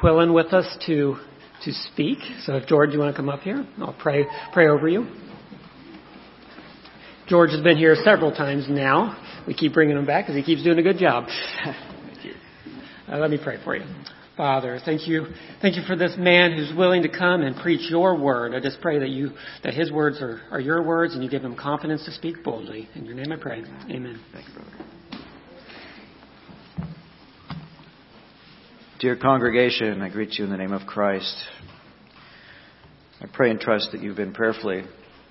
Quillin with us to to speak. So, if George, you want to come up here, I'll pray pray over you. George has been here several times now. We keep bringing him back because he keeps doing a good job. thank you. Uh, let me pray for you. Father, thank you, thank you for this man who's willing to come and preach your word. I just pray that you, that his words are, are your words and you give him confidence to speak boldly. In your name I pray. Amen. Thank you, brother. Dear congregation, I greet you in the name of Christ. I pray and trust that you've been prayerfully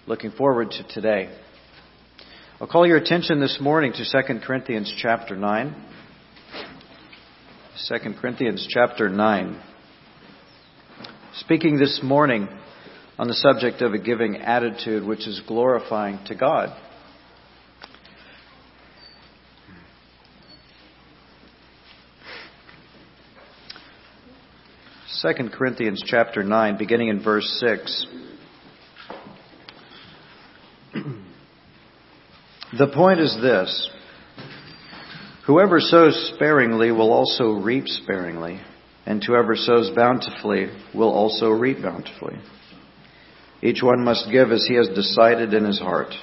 looking forward to today. I'll call your attention this morning to 2 Corinthians chapter 9. 2 Corinthians chapter 9. Speaking this morning on the subject of a giving attitude which is glorifying to God. Second Corinthians chapter 9, beginning in verse 6. the point is this Whoever sows sparingly will also reap sparingly, and whoever sows bountifully will also reap bountifully. Each one must give as he has decided in his heart,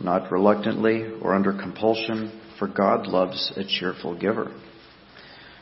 not reluctantly or under compulsion, for God loves a cheerful giver.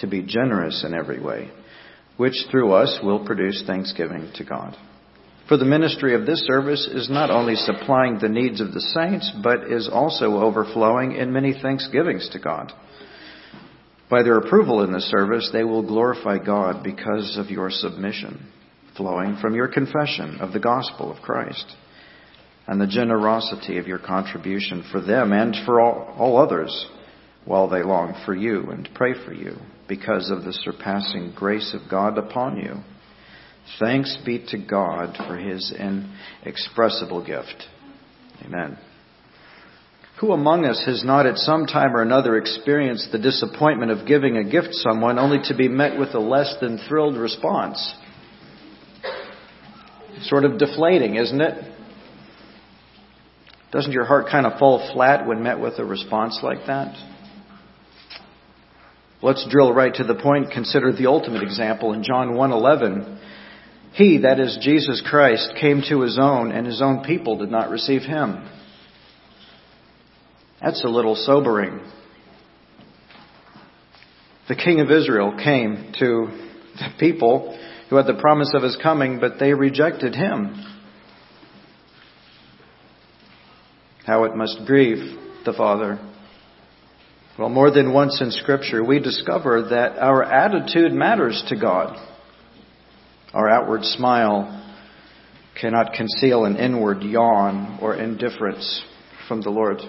to be generous in every way, which through us will produce thanksgiving to God. For the ministry of this service is not only supplying the needs of the saints, but is also overflowing in many thanksgivings to God. By their approval in the service, they will glorify God because of your submission, flowing from your confession of the gospel of Christ, and the generosity of your contribution for them and for all, all others, while they long for you and pray for you, because of the surpassing grace of God upon you. Thanks be to God for his inexpressible gift. Amen. Who among us has not at some time or another experienced the disappointment of giving a gift to someone only to be met with a less than thrilled response? Sort of deflating, isn't it? Doesn't your heart kind of fall flat when met with a response like that? Let's drill right to the point. Consider the ultimate example in John 1:11. He, that is Jesus Christ, came to his own, and his own people did not receive him. That's a little sobering. The king of Israel came to the people who had the promise of his coming, but they rejected him. How it must grieve the Father. Well, more than once in Scripture, we discover that our attitude matters to God. Our outward smile cannot conceal an inward yawn or indifference from the Lord.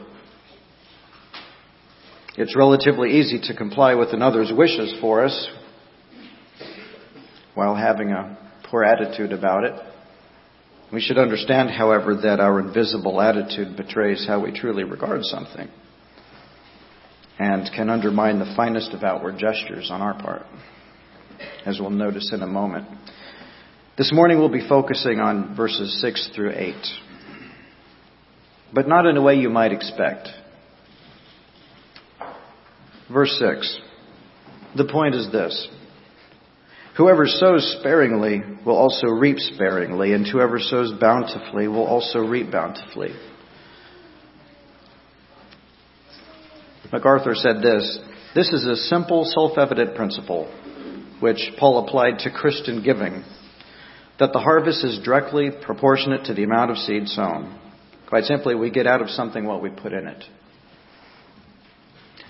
It's relatively easy to comply with another's wishes for us while having a poor attitude about it. We should understand, however, that our invisible attitude betrays how we truly regard something and can undermine the finest of outward gestures on our part, as we'll notice in a moment. This morning we'll be focusing on verses 6 through 8, but not in a way you might expect. Verse 6. The point is this. Whoever sows sparingly will also reap sparingly, and whoever sows bountifully will also reap bountifully. MacArthur said this This is a simple, self evident principle which Paul applied to Christian giving that the harvest is directly proportionate to the amount of seed sown. Quite simply, we get out of something what we put in it.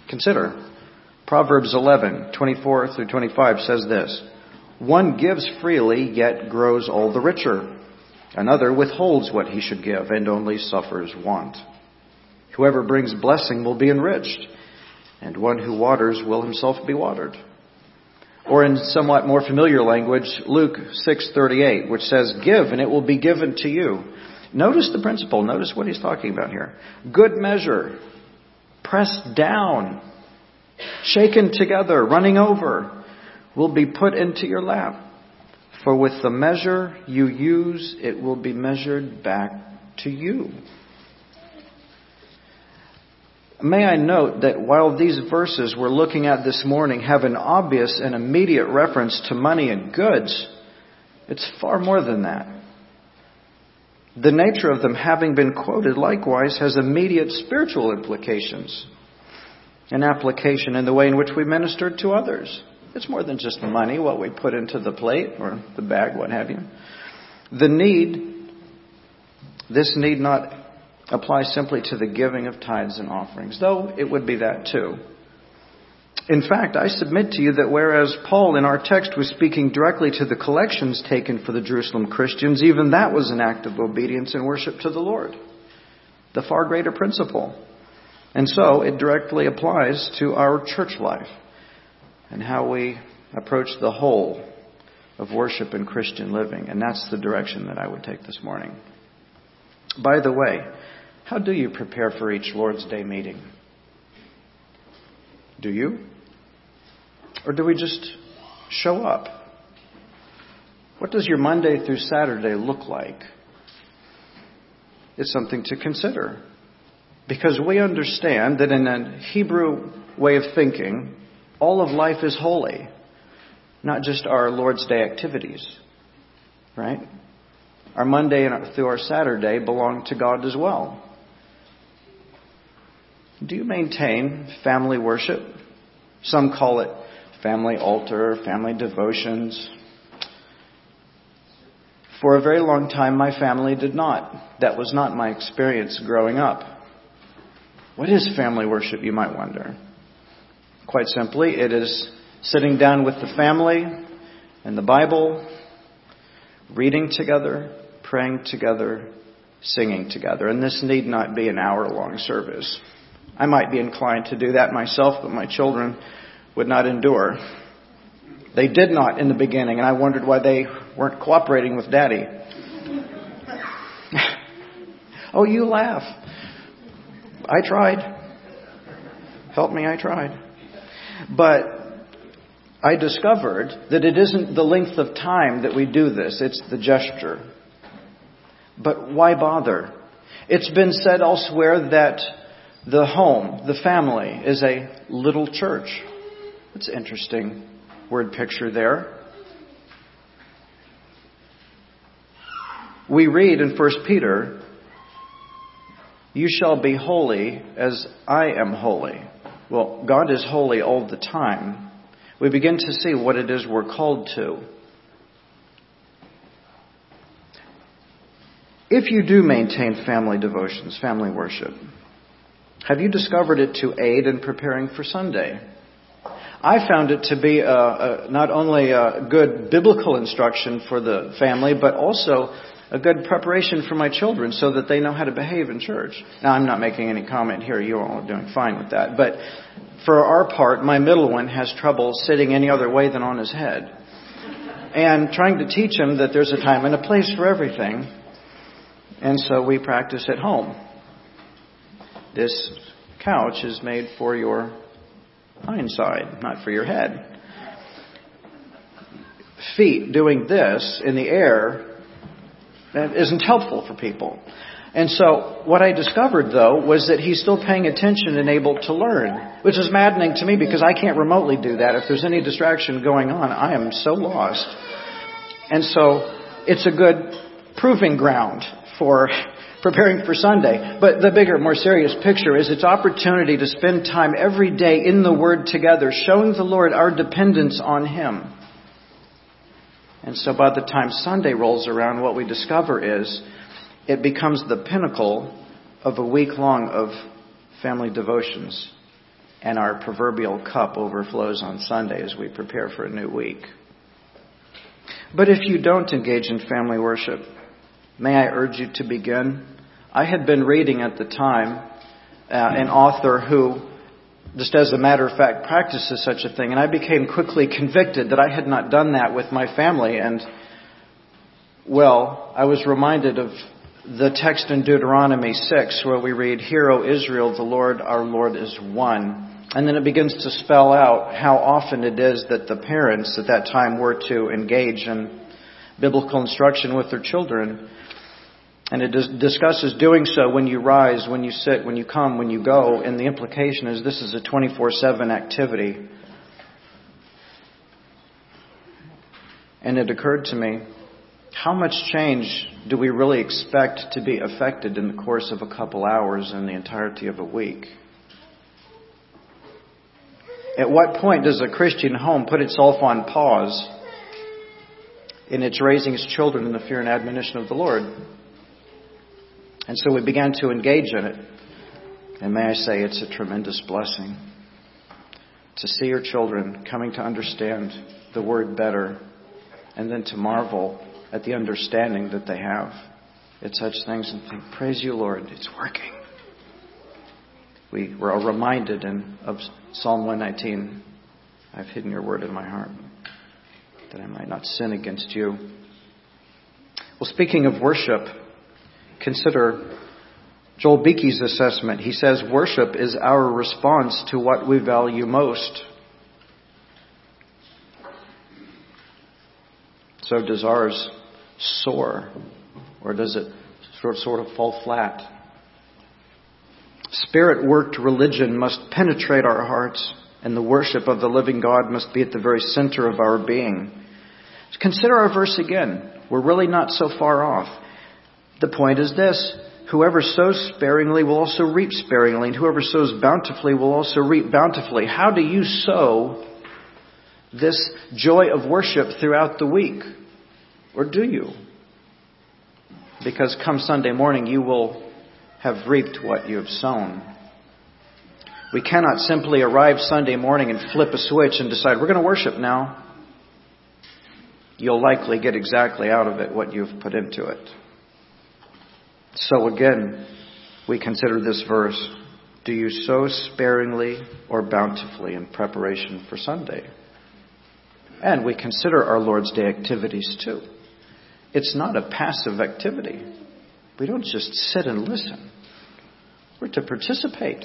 Consider Proverbs 11, 24 through 25 says this One gives freely, yet grows all the richer. Another withholds what he should give and only suffers want. Whoever brings blessing will be enriched, and one who waters will himself be watered. Or in somewhat more familiar language, Luke 6:38, which says, "Give and it will be given to you." Notice the principle. Notice what he's talking about here. Good measure, pressed down, shaken together, running over, will be put into your lap. For with the measure you use, it will be measured back to you. May I note that while these verses we're looking at this morning have an obvious and immediate reference to money and goods, it's far more than that. The nature of them having been quoted likewise has immediate spiritual implications, an application in the way in which we minister to others. It's more than just money, what we put into the plate or the bag, what have you. The need, this need not apply simply to the giving of tithes and offerings, though it would be that too. In fact, I submit to you that whereas Paul in our text was speaking directly to the collections taken for the Jerusalem Christians, even that was an act of obedience and worship to the Lord. The far greater principle. And so it directly applies to our church life and how we approach the whole of worship and Christian living. And that's the direction that I would take this morning. By the way, how do you prepare for each Lord's Day meeting? Do you? Or do we just show up? What does your Monday through Saturday look like? It's something to consider. Because we understand that in a Hebrew way of thinking, all of life is holy, not just our Lord's Day activities, right? Our Monday and through our Saturday belong to God as well. Do you maintain family worship? Some call it family altar, family devotions. For a very long time, my family did not. That was not my experience growing up. What is family worship, you might wonder? Quite simply, it is sitting down with the family and the Bible, reading together, praying together, singing together. And this need not be an hour long service. I might be inclined to do that myself, but my children would not endure. They did not in the beginning, and I wondered why they weren't cooperating with Daddy. oh, you laugh. I tried. Help me, I tried. But I discovered that it isn't the length of time that we do this, it's the gesture. But why bother? It's been said elsewhere that the home, the family, is a little church. That's interesting word picture there. We read in 1 Peter, You shall be holy as I am holy. Well, God is holy all the time. We begin to see what it is we're called to. If you do maintain family devotions, family worship, have you discovered it to aid in preparing for Sunday? I found it to be a, a, not only a good biblical instruction for the family, but also a good preparation for my children so that they know how to behave in church. Now, I'm not making any comment here. You all are doing fine with that. But for our part, my middle one has trouble sitting any other way than on his head. And trying to teach him that there's a time and a place for everything. And so we practice at home. This couch is made for your hindside, not for your head. Feet doing this in the air that isn't helpful for people. And so what I discovered though was that he's still paying attention and able to learn, which is maddening to me because I can't remotely do that. If there's any distraction going on, I am so lost. And so it's a good proving ground for preparing for Sunday. But the bigger, more serious picture is its opportunity to spend time every day in the Word together, showing the Lord our dependence on Him. And so by the time Sunday rolls around, what we discover is it becomes the pinnacle of a week long of family devotions. And our proverbial cup overflows on Sunday as we prepare for a new week. But if you don't engage in family worship, May I urge you to begin? I had been reading at the time uh, an author who just as a matter of fact, practices such a thing. And I became quickly convicted that I had not done that with my family. And, well, I was reminded of the text in Deuteronomy 6 where we read, Hear, O Israel, the Lord our Lord is one. And then it begins to spell out how often it is that the parents at that time were to engage in biblical instruction with their children. And it discusses doing so when you rise, when you sit, when you come, when you go. And the implication is this is a 24 7 activity. And it occurred to me how much change do we really expect to be affected in the course of a couple hours in the entirety of a week? At what point does a Christian home put itself on pause in its raising its children in the fear and admonition of the Lord? And so we began to engage in it. And may I say, it's a tremendous blessing to see your children coming to understand the Word better and then to marvel at the understanding that they have at such things and think, Praise you, Lord, it's working. We were reminded in, of Psalm 119 I've hidden your word in my heart that I might not sin against you. Well, speaking of worship, Consider Joel Beeke's assessment. He says worship is our response to what we value most. So does ours soar? Or does it sort of fall flat? Spirit worked religion must penetrate our hearts, and the worship of the living God must be at the very center of our being. Consider our verse again. We're really not so far off. The point is this whoever sows sparingly will also reap sparingly, and whoever sows bountifully will also reap bountifully. How do you sow this joy of worship throughout the week? Or do you? Because come Sunday morning, you will have reaped what you have sown. We cannot simply arrive Sunday morning and flip a switch and decide, we're going to worship now. You'll likely get exactly out of it what you've put into it. So again, we consider this verse Do you sow sparingly or bountifully in preparation for Sunday? And we consider our Lord's Day activities too. It's not a passive activity. We don't just sit and listen. We're to participate.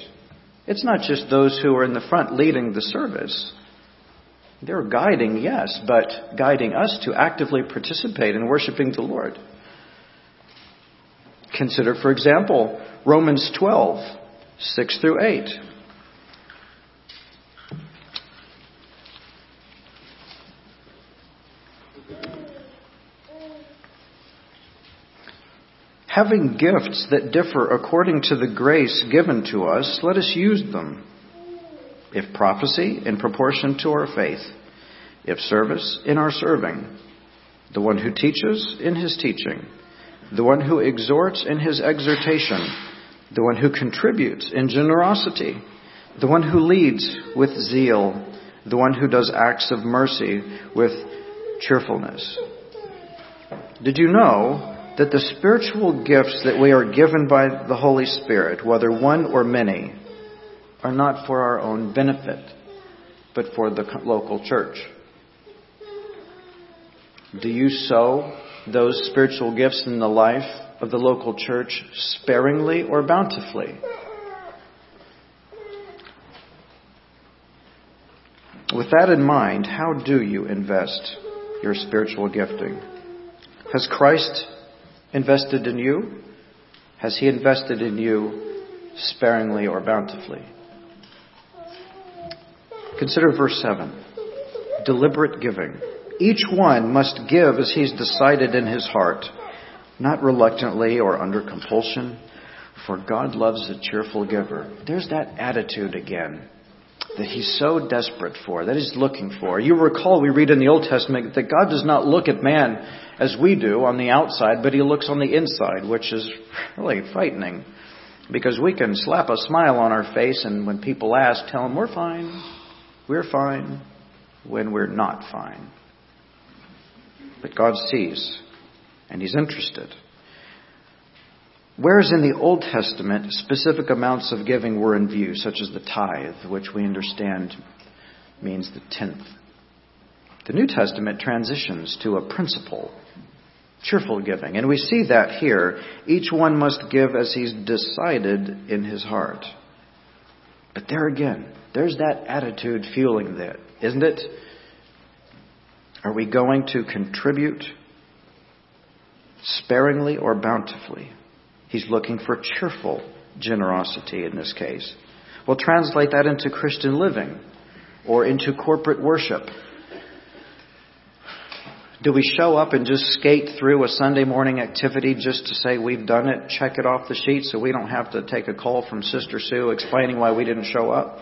It's not just those who are in the front leading the service. They're guiding, yes, but guiding us to actively participate in worshiping the Lord. Consider, for example, Romans 12, 6 through 8. Having gifts that differ according to the grace given to us, let us use them. If prophecy, in proportion to our faith. If service, in our serving. The one who teaches, in his teaching the one who exhorts in his exhortation, the one who contributes in generosity, the one who leads with zeal, the one who does acts of mercy with cheerfulness. Did you know that the spiritual gifts that we are given by the Holy Spirit, whether one or many, are not for our own benefit, but for the local church? Do you sow those spiritual gifts in the life of the local church sparingly or bountifully? With that in mind, how do you invest your spiritual gifting? Has Christ invested in you? Has He invested in you sparingly or bountifully? Consider verse 7 deliberate giving. Each one must give as he's decided in his heart, not reluctantly or under compulsion, for God loves a cheerful giver. There's that attitude again that he's so desperate for, that he's looking for. You recall we read in the Old Testament that God does not look at man as we do on the outside, but he looks on the inside, which is really frightening. Because we can slap a smile on our face and when people ask, tell them we're fine, we're fine, when we're not fine. But God sees, and He's interested. Whereas in the Old Testament, specific amounts of giving were in view, such as the tithe, which we understand means the tenth. The New Testament transitions to a principle, cheerful giving. And we see that here. Each one must give as he's decided in his heart. But there again, there's that attitude fueling that, isn't it? Are we going to contribute sparingly or bountifully? He's looking for cheerful generosity in this case. We'll translate that into Christian living or into corporate worship. Do we show up and just skate through a Sunday morning activity just to say we've done it, check it off the sheet so we don't have to take a call from Sister Sue explaining why we didn't show up?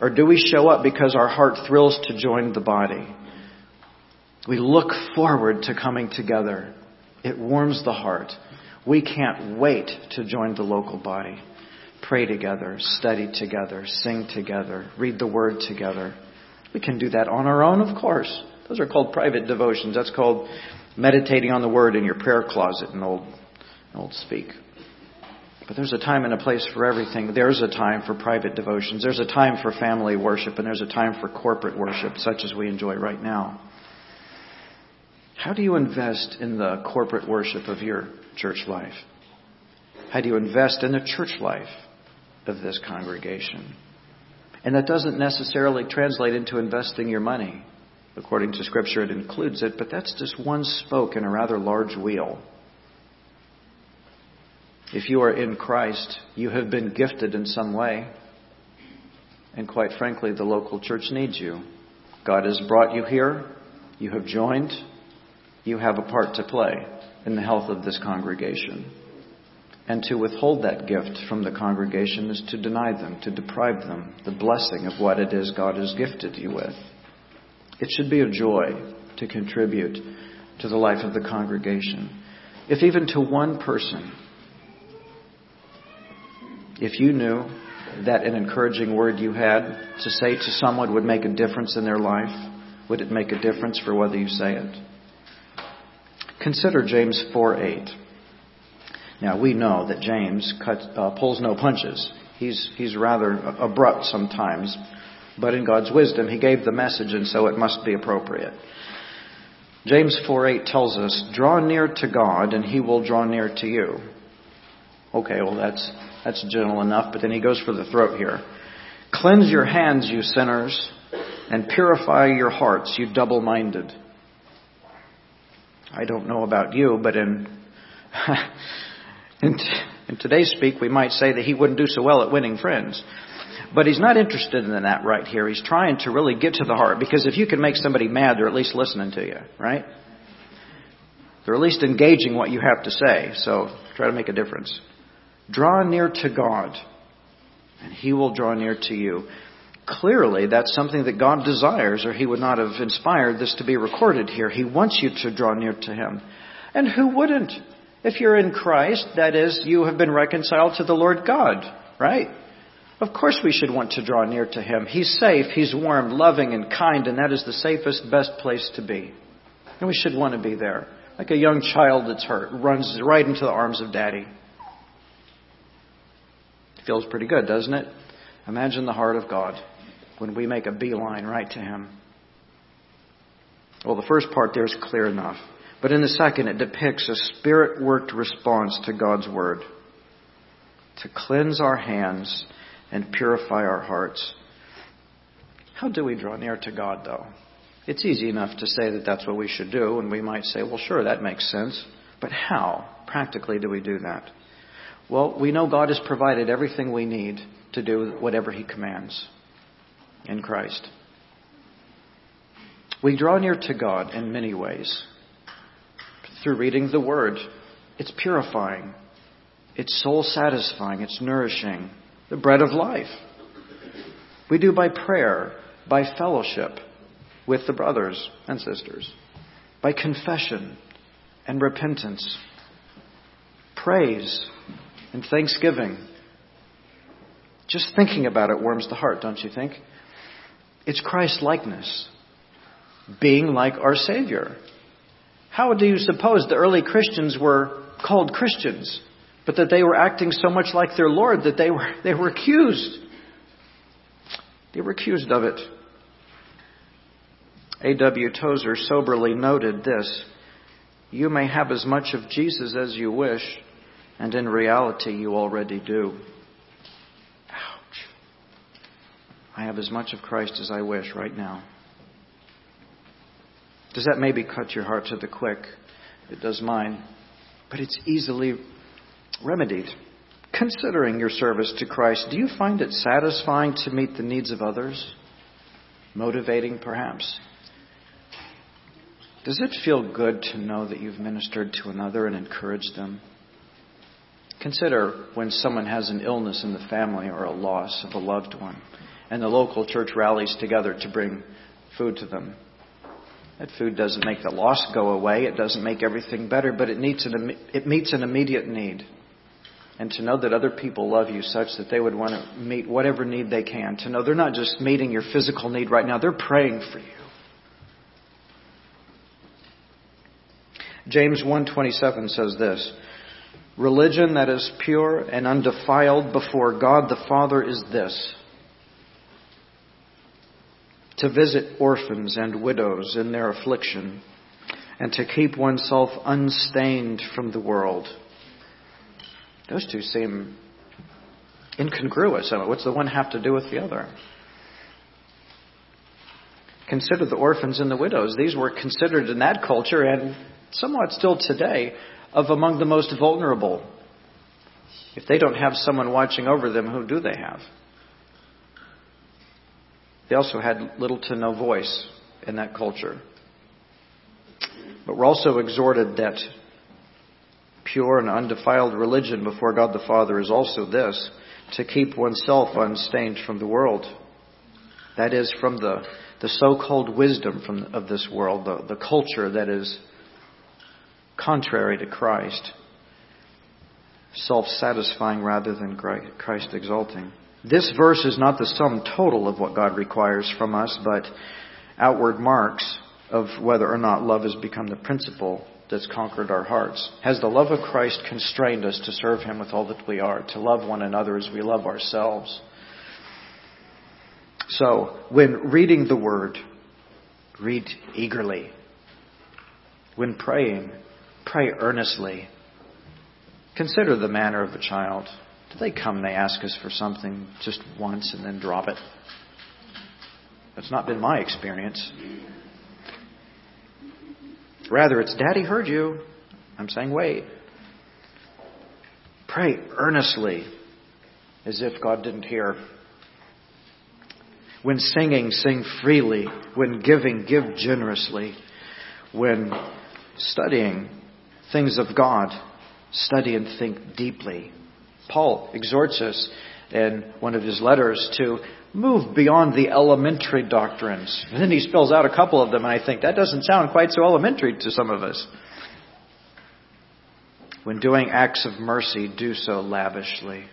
Or do we show up because our heart thrills to join the body? We look forward to coming together. It warms the heart. We can't wait to join the local body. Pray together, study together, sing together, read the word together. We can do that on our own, of course. Those are called private devotions. That's called meditating on the word in your prayer closet in old, in old speak. But there's a time and a place for everything. There's a time for private devotions. There's a time for family worship, and there's a time for corporate worship, such as we enjoy right now. How do you invest in the corporate worship of your church life? How do you invest in the church life of this congregation? And that doesn't necessarily translate into investing your money. According to Scripture, it includes it, but that's just one spoke in a rather large wheel. If you are in Christ, you have been gifted in some way. And quite frankly, the local church needs you. God has brought you here. You have joined you have a part to play in the health of this congregation. And to withhold that gift from the congregation is to deny them, to deprive them the blessing of what it is God has gifted you with. It should be a joy to contribute to the life of the congregation. If even to one person, if you knew that an encouraging word you had to say to someone would make a difference in their life, would it make a difference for whether you say it? Consider James 4 8. Now, we know that James uh, pulls no punches. He's, he's rather abrupt sometimes, but in God's wisdom, he gave the message, and so it must be appropriate. James 4 8 tells us, Draw near to God, and he will draw near to you. Okay, well, that's, that's gentle enough, but then he goes for the throat here. Cleanse your hands, you sinners, and purify your hearts, you double minded. I don't know about you, but in, in, in today's speak, we might say that he wouldn't do so well at winning friends. But he's not interested in that right here. He's trying to really get to the heart because if you can make somebody mad, they're at least listening to you, right? They're at least engaging what you have to say. So try to make a difference. Draw near to God, and He will draw near to you. Clearly, that's something that God desires, or He would not have inspired this to be recorded here. He wants you to draw near to Him. And who wouldn't? If you're in Christ, that is, you have been reconciled to the Lord God, right? Of course we should want to draw near to Him. He's safe, He's warm, loving, and kind, and that is the safest, best place to be. And we should want to be there. Like a young child that's hurt, runs right into the arms of Daddy. Feels pretty good, doesn't it? Imagine the heart of God when we make a beeline right to Him. Well, the first part there is clear enough. But in the second, it depicts a spirit worked response to God's Word to cleanse our hands and purify our hearts. How do we draw near to God, though? It's easy enough to say that that's what we should do, and we might say, well, sure, that makes sense. But how, practically, do we do that? Well, we know God has provided everything we need to do whatever He commands in Christ. We draw near to God in many ways. Through reading the Word, it's purifying, it's soul satisfying, it's nourishing, the bread of life. We do by prayer, by fellowship with the brothers and sisters, by confession and repentance, praise and thanksgiving. Just thinking about it warms the heart, don't you think? It's Christ likeness, being like our Savior. How do you suppose the early Christians were called Christians? but that they were acting so much like their Lord that they were, they were accused. They were accused of it. A.W. Tozer soberly noted this You may have as much of Jesus as you wish, and in reality, you already do. I have as much of Christ as I wish right now. Does that maybe cut your heart to the quick? It does mine. But it's easily remedied. Considering your service to Christ, do you find it satisfying to meet the needs of others? Motivating, perhaps? Does it feel good to know that you've ministered to another and encouraged them? Consider when someone has an illness in the family or a loss of a loved one, and the local church rallies together to bring food to them. That food doesn't make the loss go away, it doesn't make everything better, but it, needs an, it meets an immediate need and to know that other people love you such that they would want to meet whatever need they can. To know they're not just meeting your physical need right now, they're praying for you. James 1:27 says this: Religion that is pure and undefiled before God the Father is this: to visit orphans and widows in their affliction and to keep oneself unstained from the world. Those two seem incongruous. What's the one have to do with the other? Consider the orphans and the widows. These were considered in that culture and somewhat still today of among the most vulnerable. If they don't have someone watching over them, who do they have? They also had little to no voice in that culture. But we're also exhorted that pure and undefiled religion before God the Father is also this to keep oneself unstained from the world. That is, from the, the so called wisdom from, of this world, the, the culture that is contrary to Christ, self satisfying rather than Christ exalting. This verse is not the sum total of what God requires from us, but outward marks of whether or not love has become the principle that's conquered our hearts? Has the love of Christ constrained us to serve Him with all that we are, to love one another as we love ourselves? So, when reading the Word, read eagerly. When praying, pray earnestly. Consider the manner of a child. Do they come and they ask us for something just once and then drop it? That's not been my experience. Rather, it's Daddy heard you. I'm saying, wait. Pray earnestly as if God didn't hear. When singing, sing freely. When giving, give generously. When studying things of God, study and think deeply. Paul exhorts us in one of his letters to move beyond the elementary doctrines. And then he spells out a couple of them, and I think that doesn't sound quite so elementary to some of us. When doing acts of mercy, do so lavishly,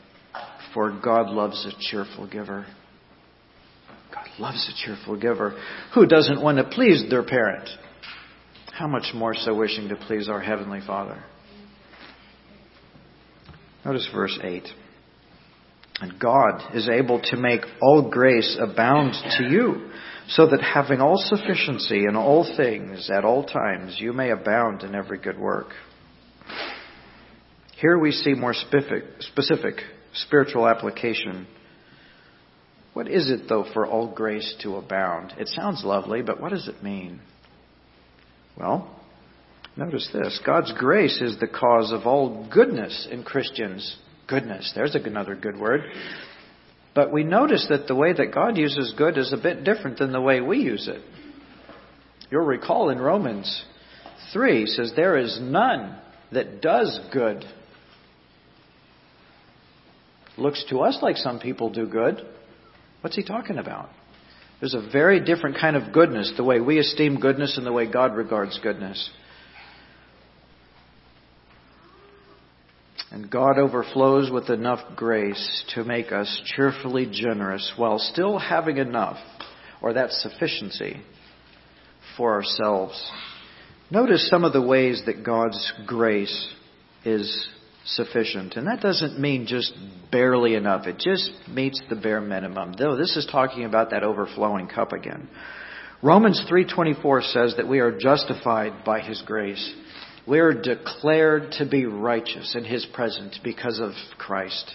for God loves a cheerful giver. God loves a cheerful giver. Who doesn't want to please their parent? How much more so wishing to please our Heavenly Father? Notice verse 8. And God is able to make all grace abound to you, so that having all sufficiency in all things at all times, you may abound in every good work. Here we see more specific, specific spiritual application. What is it, though, for all grace to abound? It sounds lovely, but what does it mean? Well, notice this God's grace is the cause of all goodness in Christians goodness. There's another good word. But we notice that the way that God uses good is a bit different than the way we use it. You'll recall in Romans 3 says, There is none that does good. Looks to us like some people do good. What's he talking about? There's a very different kind of goodness, the way we esteem goodness and the way God regards goodness. And God overflows with enough grace to make us cheerfully generous while still having enough, or that sufficiency, for ourselves. Notice some of the ways that God's grace is sufficient. And that doesn't mean just barely enough. It just meets the bare minimum. Though this is talking about that overflowing cup again. Romans 3:24 says that we are justified by his grace. We are declared to be righteous in his presence because of Christ.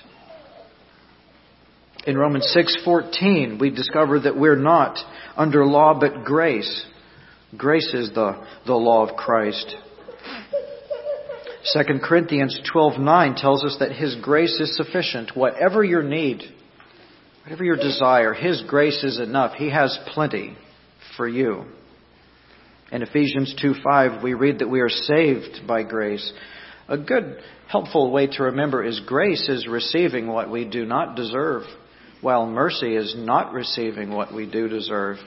In Romans 6:14, we discover that we're not under law but grace. Grace is the, the law of Christ. 2 Corinthians 12:9 tells us that his grace is sufficient. Whatever your need, whatever your desire, his grace is enough. He has plenty for you. In Ephesians 2:5 we read that we are saved by grace. A good helpful way to remember is grace is receiving what we do not deserve, while mercy is not receiving what we do deserve.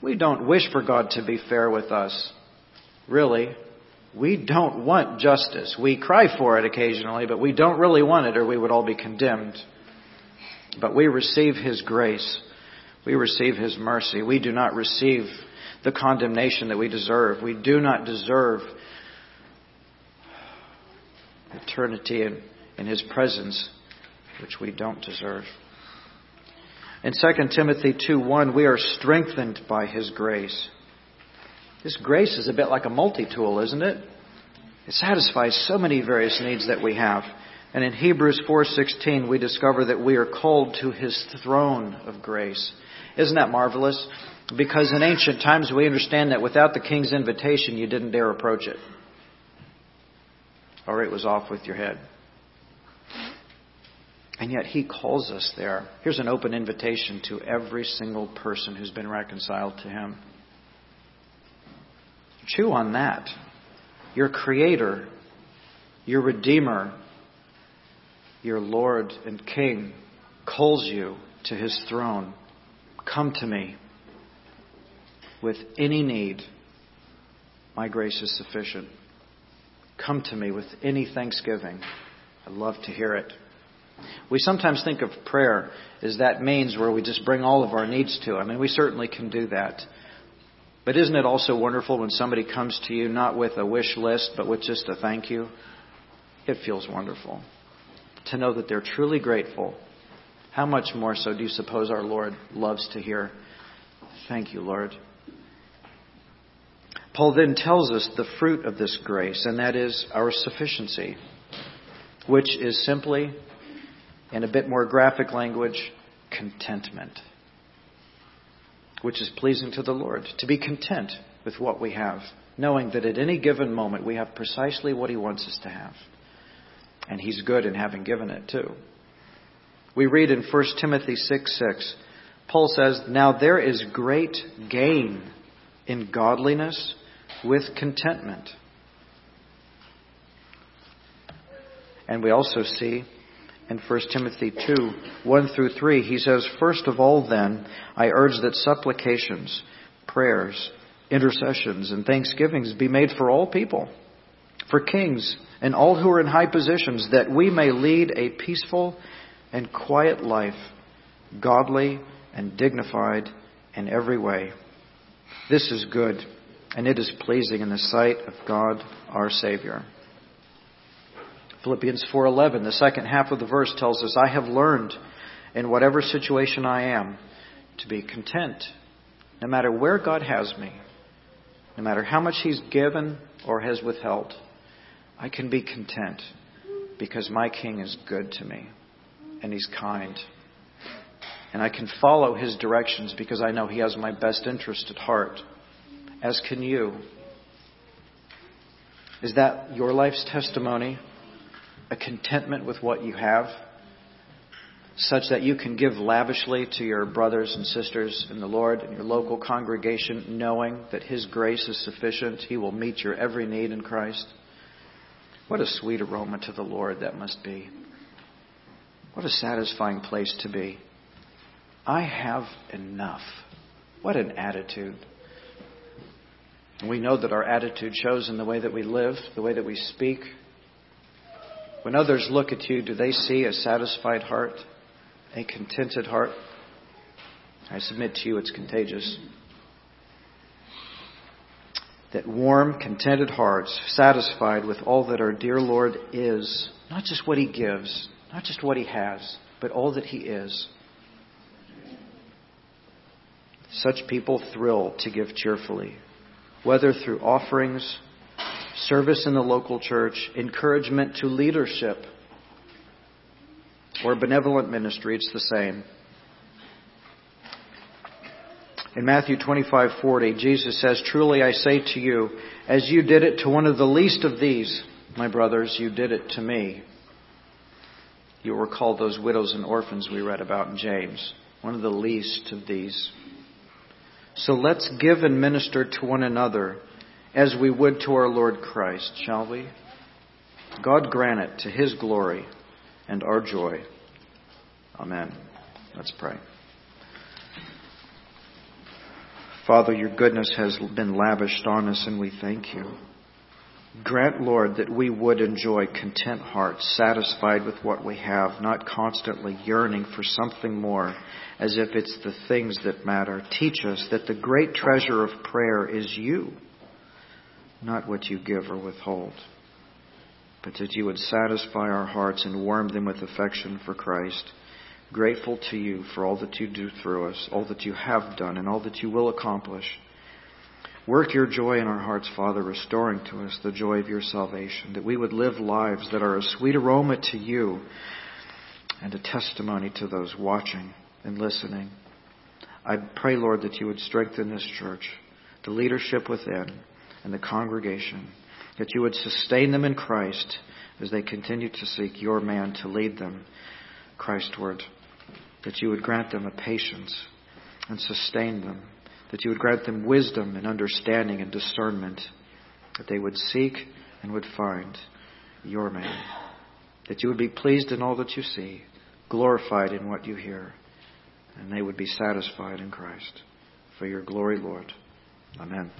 We don't wish for God to be fair with us. Really, we don't want justice. We cry for it occasionally, but we don't really want it or we would all be condemned. But we receive His grace. We receive His mercy. We do not receive the condemnation that we deserve. We do not deserve eternity in, in His presence, which we don't deserve. In 2 Timothy 2:1, we are strengthened by His grace. This grace is a bit like a multi-tool, isn't it? It satisfies so many various needs that we have. And in Hebrews 4:16 we discover that we are called to his throne of grace. Isn't that marvelous? Because in ancient times we understand that without the king's invitation you didn't dare approach it. Or it was off with your head. And yet he calls us there. Here's an open invitation to every single person who's been reconciled to him. Chew on that. Your Creator, your Redeemer, your Lord and King calls you to His throne. Come to me with any need. My grace is sufficient. Come to me with any thanksgiving. I'd love to hear it. We sometimes think of prayer as that means where we just bring all of our needs to Him, and we certainly can do that. But isn't it also wonderful when somebody comes to you not with a wish list, but with just a thank you? It feels wonderful to know that they're truly grateful. How much more so do you suppose our Lord loves to hear? Thank you, Lord. Paul then tells us the fruit of this grace, and that is our sufficiency, which is simply, in a bit more graphic language, contentment which is pleasing to the Lord, to be content with what we have, knowing that at any given moment we have precisely what He wants us to have. And He's good in having given it too. We read in 1 Timothy 6 6, Paul says, Now there is great gain in godliness with contentment. And we also see in 1 Timothy 2 1 through 3, he says, First of all, then, I urge that supplications, prayers, intercessions, and thanksgivings be made for all people, for kings, and all who are in high positions, that we may lead a peaceful and quiet life, godly and dignified in every way. This is good, and it is pleasing in the sight of God our Savior. Philippians 4:11, the second half of the verse tells us, "I have learned in whatever situation I am to be content, no matter where God has me, no matter how much he's given or has withheld. I can be content because my king is good to me and he's kind. And I can follow his directions because I know he has my best interest at heart, as can you. Is that your life's testimony? a contentment with what you have, such that you can give lavishly to your brothers and sisters in the Lord and your local congregation, knowing that His grace is sufficient. He will meet your every need in Christ. What a sweet aroma to the Lord that must be. What a satisfying place to be. I have enough. What an attitude. We know that our attitude shows in the way that we live, the way that we speak, when others look at you, do they see a satisfied heart, a contented heart? I submit to you it's contagious. that warm, contented hearts, satisfied with all that our dear Lord is, not just what He gives, not just what He has, but all that He is. Such people thrill to give cheerfully, whether through offerings, service in the local church, encouragement to leadership, or benevolent ministry, it's the same. In Matthew 25:40, Jesus says, "Truly I say to you, as you did it to one of the least of these, my brothers, you did it to me." You'll recall those widows and orphans we read about in James, one of the least of these. So let's give and minister to one another as we would to our Lord Christ, shall we? God grant it to his glory and our joy. Amen. Let's pray. Father, your goodness has been lavished on us, and we thank you. Grant, Lord, that we would enjoy content hearts, satisfied with what we have, not constantly yearning for something more, as if it's the things that matter. Teach us that the great treasure of prayer is you, not what you give or withhold, but that you would satisfy our hearts and warm them with affection for Christ grateful to you for all that you do through us, all that you have done, and all that you will accomplish. Work your joy in our hearts, Father, restoring to us the joy of your salvation, that we would live lives that are a sweet aroma to you and a testimony to those watching and listening. I pray, Lord, that you would strengthen this church, the leadership within, and the congregation, that you would sustain them in Christ as they continue to seek your man to lead them Christward that you would grant them a patience and sustain them, that you would grant them wisdom and understanding and discernment, that they would seek and would find your man, that you would be pleased in all that you see, glorified in what you hear, and they would be satisfied in Christ. For your glory, Lord. Amen.